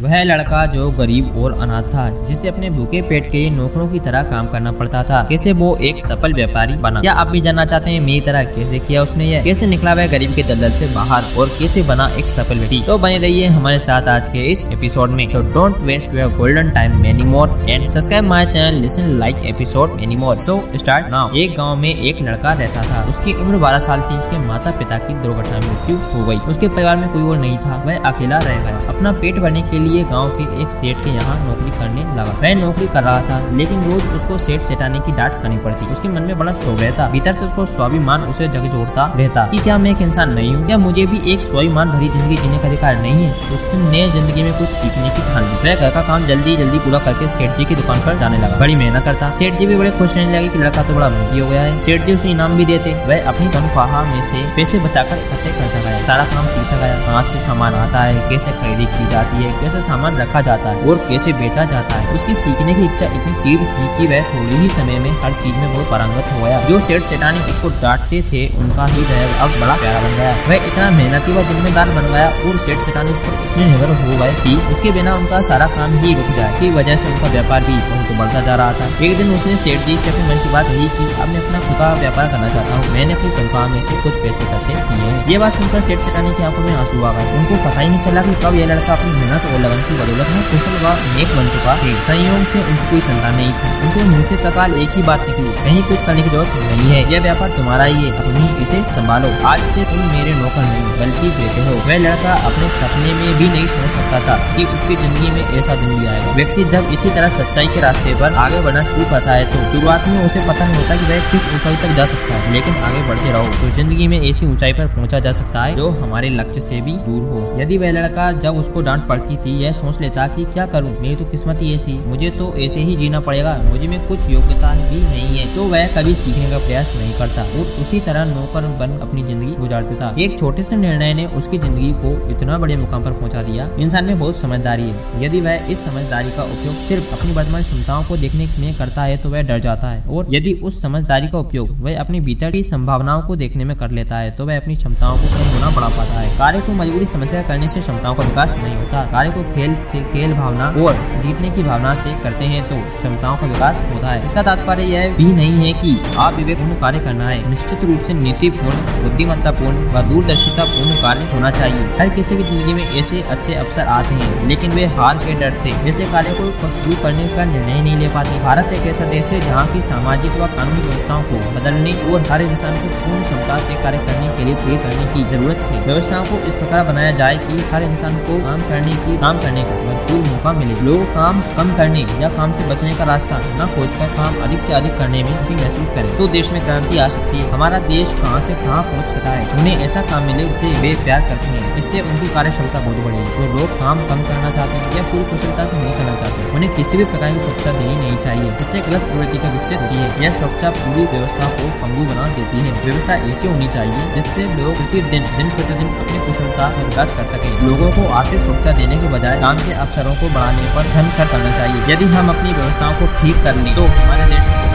वह लड़का जो गरीब और अनाथ था, जिसे अपने भूखे पेट के नौकरों की तरह काम करना पड़ता था, कैसे वो एक सफल व्यापारी बना? क्या आप भी जानना चाहते हैं मेरी तरह कैसे किया उसने यह? कैसे निकला वह गरीब के दलदल से बाहर और कैसे बना एक सफल व्यक्ति? तो बने रहिए हमारे साथ आज के इस एपिसोड में। So don't waste your golden time many more and subscribe my channel listen like episode many more so start now एक गाँव में एक लड़का रहता था। उसकी उम्र बारह साल थी। उसके माता पिता की दुर्घटना मृत्यु हो गई। उसके परिवार में कोई और नहीं था। वह अकेला रह गया। अपना पेट भरने के लिए गाँव के एक सेठ के यहाँ नौकरी करने लगा। वह नौकरी कर रहा था, लेकिन रोज उसको सेठ सेटाने की डांट खानी पड़ती। उसके मन में बड़ा शोक रहता। भीतर से उसको स्वाभिमान उसे जग जोड़ता रहता कि क्या मैं एक इंसान नहीं हूँ? क्या मुझे भी एक स्वाभिमान भरी ज़िंदगी जीने का अधिकार नहीं है? उसने ज़िंदगी में कुछ सीखने की ठान ली। वह घर का काम जल्दी जल्दी पूरा करके सेठ जी की दुकान पर जाने लगा। बड़ी मेहनत करता। सेठ जी भी बड़े खुश रहने लगे की लड़का तो बड़ा मेहनती हो गया है। सेठ जी उसे इनाम भी देते। वह अपनी तनख्वाह में से पैसे बचाकर इकट्ठे करता सारा काम सीखा गया कहाँ से सामान आता है, कैसे खरीदी की जाती है, कैसे सामान रखा जाता है और कैसे बेचा जाता है। उसकी सीखने की इच्छा इतनी तीव्र थी कि वह थोड़ी ही समय में हर चीज़ में बहुत पारंगत हो गया। जो सेठ सेठानी उसको डांटते थे, उनका ही वह अब बड़ा प्यारा बन गया। वह इतना मेहनती व जिम्मेदार बन गया और सेठ सेठानी उस पर इतने निर्भर हो गए कि उसके बिना उनका सारा काम ही रुक जाए। की वजह से उनका व्यापार भी बहुत बढ़ता जा रहा था। एक दिन उसने सेठ जी से अपने मन की बात कही की, अब मैं अपना खुद का व्यापार करना चाहता हूँ। मैंने अपनी तनख्वाह में से कुछ पैसे इकट्ठे किए हैं। ये बात सुनकर सेठ सेठानी की आँखों में आँसू आ गए। उनको पता ही नहीं चला कि कब यह लड़का अपनी मेहनत और लगन की बदौलत में कुशल व नेक बन चुका। है संयोग से उनकी कोई संतान नहीं थी। उनके मुँह से तकाल एक ही बात निकली, कहीं कुछ करने की ज़रूरत नहीं है। यह व्यापार तुम्हारा ही है, तुम ही इसे संभालो। आज से तुम मेरे नौकर नहीं, बल्कि बेटे हो। वह लड़का अपने सपने में भी नहीं सोच सकता था कि उसकी ज़िंदगी में ऐसा दिन भी आएगा। व्यक्ति जब इसी तरह सच्चाई के रास्ते पर आगे बढ़ना शुरू करता है तो शुरुआत में उसे पता नहीं होता कि वह किस ऊंचाई तक जा सकता है, लेकिन आगे बढ़ते रहो। तो ज़िंदगी में ऐसी ऊंचाई पर पहुँचा जा सकता है जो हमारे लक्ष्य से भी दूर हो। यदि वह लड़का जब उसको डांट पड़ती थी, यह सोच लेता कि क्या करूँ? मेरी तो किस्मत ही ऐसी। मुझे तो ऐसे ही जीना पड़ेगा। मुझे में कुछ योग्यता भी नहीं है। तो वह कभी सीखने का प्रयास नहीं करता और उसी तरह नौकर बन अपनी ज़िंदगी गुजार देता एक छोटे से निर्णय ने उसकी ज़िंदगी को इतना बड़े मुकाम पर पहुँचा दिया। इंसान में बहुत समझदारी है। यदि वह इस समझदारी का उपयोग सिर्फ़ अपनी वर्तमान क्षमताओं को देखने में करता है तो वह डर जाता है। और यदि उस समझदारी का उपयोग वह अपने भीतर की संभावनाओं को देखने में कर लेता है तो वह अपनी क्षमताओं को कम गुना बढ़ा पाता है। कार्य को मजबूरी समझकर करने से क्षमताओं का विकास नहीं होता। कार्य को खेल से, खेल भावना और जीतने की भावना से करते हैं तो क्षमताओं का विकास होता है। इसका तात्पर्य यह भी नहीं है कि आप विवेकपूर्ण कार्य करना है। निश्चित रूप से नीतिपूर्ण बुद्धिमत्ता पूर्ण व दूरदर्शिता पूर्ण कार्य होना चाहिए। हर किसी की ज़िंदगी में ऐसे अच्छे अवसर आते हैं, लेकिन वे हार के डर से ऐसे कार्य को शुरू करने का निर्णय नहीं ले पाते। भारत एक ऐसा देश है जहाँ की सामाजिक व कानूनी व्यवस्थाओं को बदलने और हर इंसान को पूर्ण क्षमता से कार्य करने के लिए प्रेरित करने की ज़रूरत है व्यवस्थाओं को इस प्रकार बनाया जाए कि हर इंसान को काम करने की, काम करने का भरपूर मौका मिले। लोग काम कम करने या काम से बचने का रास्ता न खोज कर काम अधिक से अधिक करने में भी महसूस करें। तो देश में क्रांति आ सकती है। हमारा देश कहाँ से कहाँ पहुँच सका है? उन्हें ऐसा काम मिले जिसे वे प्यार करते हैं। इससे उनकी कार्य क्षमता बहुत बढ़ेगी। जो लोग काम कम करना चाहते हैं या पूरी कुशलता से नहीं करना चाहते उन्हें किसी भी प्रकार की सुरक्षा देनी नहीं चाहिए। इससे गलत प्रवृत्ति का विकसित होती है। यह सुरक्षा पूरी व्यवस्था को पंगु बना देती है। व्यवस्था ऐसी होनी चाहिए जिससे लोग प्रतिदिन, दिन प्रतिदिन अपनी कुशलता में विकास कर सके। लोगों को आर्थिक सुरक्षा देने के बजाय काम के अवसरों को बढ़ाने पर धन खर्च करना चाहिए। यदि हम अपनी व्यवस्थाओं को ठीक कर लें तो हमारे देश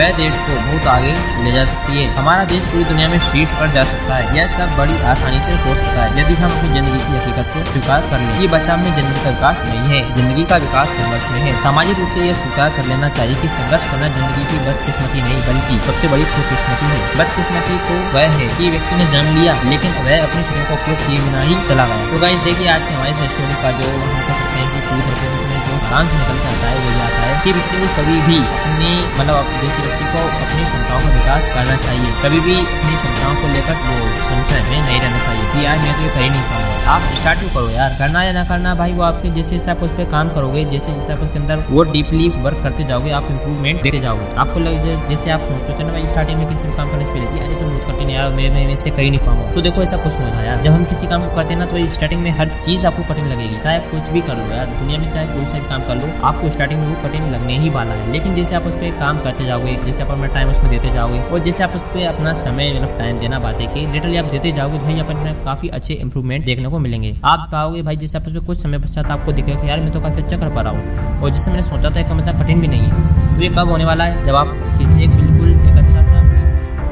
वह देश को बहुत आगे ले जा सकती है। हमारा देश पूरी दुनिया में शीर्ष पर जा सकता है। यह सब बड़ी आसानी से हो सकता है, यदि हम अपनी ज़िंदगी की हकीकत को स्वीकार कर लें। ये बच्चा में ज़िंदगी का विकास नहीं है, ज़िंदगी का विकास संघर्ष में है। सामाजिक रूप से यह स्वीकार कर लेना चाहिए कि संघर्ष करना ज़िंदगी की बदकिस्मती नहीं, बल्कि सबसे बड़ी खुशकिस्मती है। बदकिस्मती तो वह है कि व्यक्ति ने जन्म लिया, लेकिन वह अपने शरीर का उपयोग किए बिना ही चला गया। तो गाइस देखिए आज की हमारी स्टोरी का जो हम कह सकते हैं कि पूरी तरीके में जो सारांश निकल आता है, वो आता है कि व्यक्ति को कभी भी अपनी मतलब जैसे व्यक्ति को अपनी क्षमताओं का विकास करना चाहिए। कभी भी अपनी क्षमताओं को लेकर वो संशय में नहीं रहना चाहिए। कि यार मैं तो ये कर ही नहीं पाऊँगा आप स्टार्ट करो यार? करना या ना करना भाई, वो आपके जैसे जैसे आप उस पर काम करोगे, जैसे जैसे आप उसके अंदर वो डीपली वर्क करते जाओगे, आप इंप्रूवमेंट देखते जाओगे। आपको लगे जैसे आप सोचते थे ना भाई स्टार्टिंग में किसी काम करने से पहले अरे तो बहुत कठिन यार, मैं मैं इससे कर ही नहीं पाऊँगा। तो देखो ऐसा कुछ नहीं होता यार। जब हम किसी काम को करते हैं ना तो स्टार्टिंग में हर चीज़ आपको कठिन लगेगी। चाहे आप कुछ भी कर लो यार, दुनिया में चाहे कोई सा काम कर लो, आपको स्टार्टिंग में वो कठिन लगने ही वाला है। लेकिन जैसे आप उस पर काम करते जाओगे, जैसे आप अपना टाइम उसमें देते जाओगे, और जैसे आप उस पर अपना समय मतलब टाइम देना बात कि लिटरली आप देते जाओगे तो भाई अपन काफ़ी अच्छे इंप्रूवमेंट देखने को मिलेंगे। आप पाओगे भाई जैसे आप उसमें कुछ समय पश्चात आपको दिखेगा यार मैं तो काफ़ी अच्छा कर पा रहा हूँ। और जिससे मैंने सोचा था कि इतना कठिन भी नहीं है। तो ये कब होने वाला है? जब आप किसी एक बिल्कुल एक अच्छा सा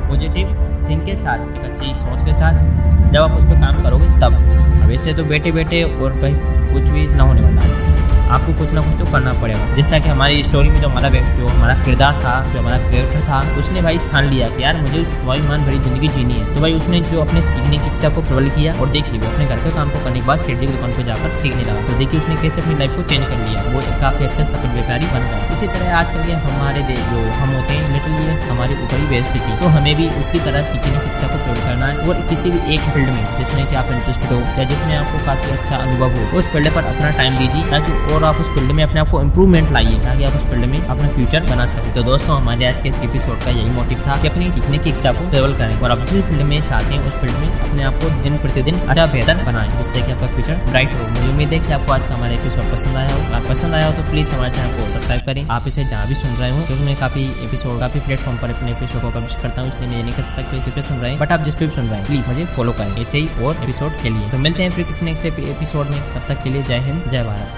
पॉजिटिव थिंक के साथ, एक अच्छी सोच के साथ जब आप उस पर काम करोगे, तब। ऐसे तो बैठे बैठे और भाई कुछ भी ना होने वाला है। आपको कुछ ना कुछ तो करना पड़ेगा। जैसा कि हमारी स्टोरी में जो हमारा जो हमारा किरदार था, जो हमारा कैरेक्टर था, उसने भाई ठान लिया कि यार मुझे उस स्वाभिमान भरी ज़िंदगी जीनी है। तो भाई उसने जो अपने सीखने की इच्छा को प्रबल किया और देखिए वो अपने घर के काम को करने के बाद सीढ़ी की दुकान पर जाकर सीखने लगा। तो देखिए उसने कैसे अपनी लाइफ को चेंज कर लिया। वो एक काफ़ी अच्छा सफल व्यापारी बन गया। इसी तरह आजकल के हमारे जो हम होते हैं लिटरली हमारे ऊपर ही बेस्ट थी। तो हमें भी उसकी तरह सीखने की इच्छा को प्रबल करना है और किसी भी एक फ़ील्ड में, जिसमें कि आप इंटरेस्टेड हो या जिसमें आपको काफ़ी अच्छा अनुभव हो, उस फ़ील्ड पर अपना टाइम दीजिए, ताकि और आप उस फ़ील्ड में अपने आप को इम्प्रूवमेंट लाइए, ताकि आप उस फ़ील्ड में अपना फ्यूचर बना सकें। तो दोस्तों, हमारे आज के इस एपिसोड का यही मोटिव था कि अपनी सीखने की इच्छा को डेवल करें और आप जिस फ़ील्ड में चाहते हैं, उस फ़ील्ड में अपने आप को दिन प्रतिदिन अच्छा बेहतर बनाएँ, जिससे कि आपका फ्यूचर ब्राइट हो। मुझे उम्मीद है कि आपको आज का हमारा एपिसोड पसंद आया हो। अगर पसंद आया हो तो प्लीज़ हमारे चैनल को सब्सक्राइब करें। आप इसे जहाँ भी सुन रहे हो, क्योंकि मैं काफ़ी एपिसोड काफ़ी प्लेटफॉर्म पर अपने एपिसोड को पब्लिश करता हूँ, इसलिए मैं ये नहीं कह सकता कि किस सुन रहे हैं बट आप जिस भी सुन रहे हैं प्लीज़ मुझे फॉलो करें। ऐसे ही और एपिसोड के लिए। तो मिलते हैं फिर किसी नेक्स्ट एपिसोड में। तब तक के लिए जय हिंद, जय भारत।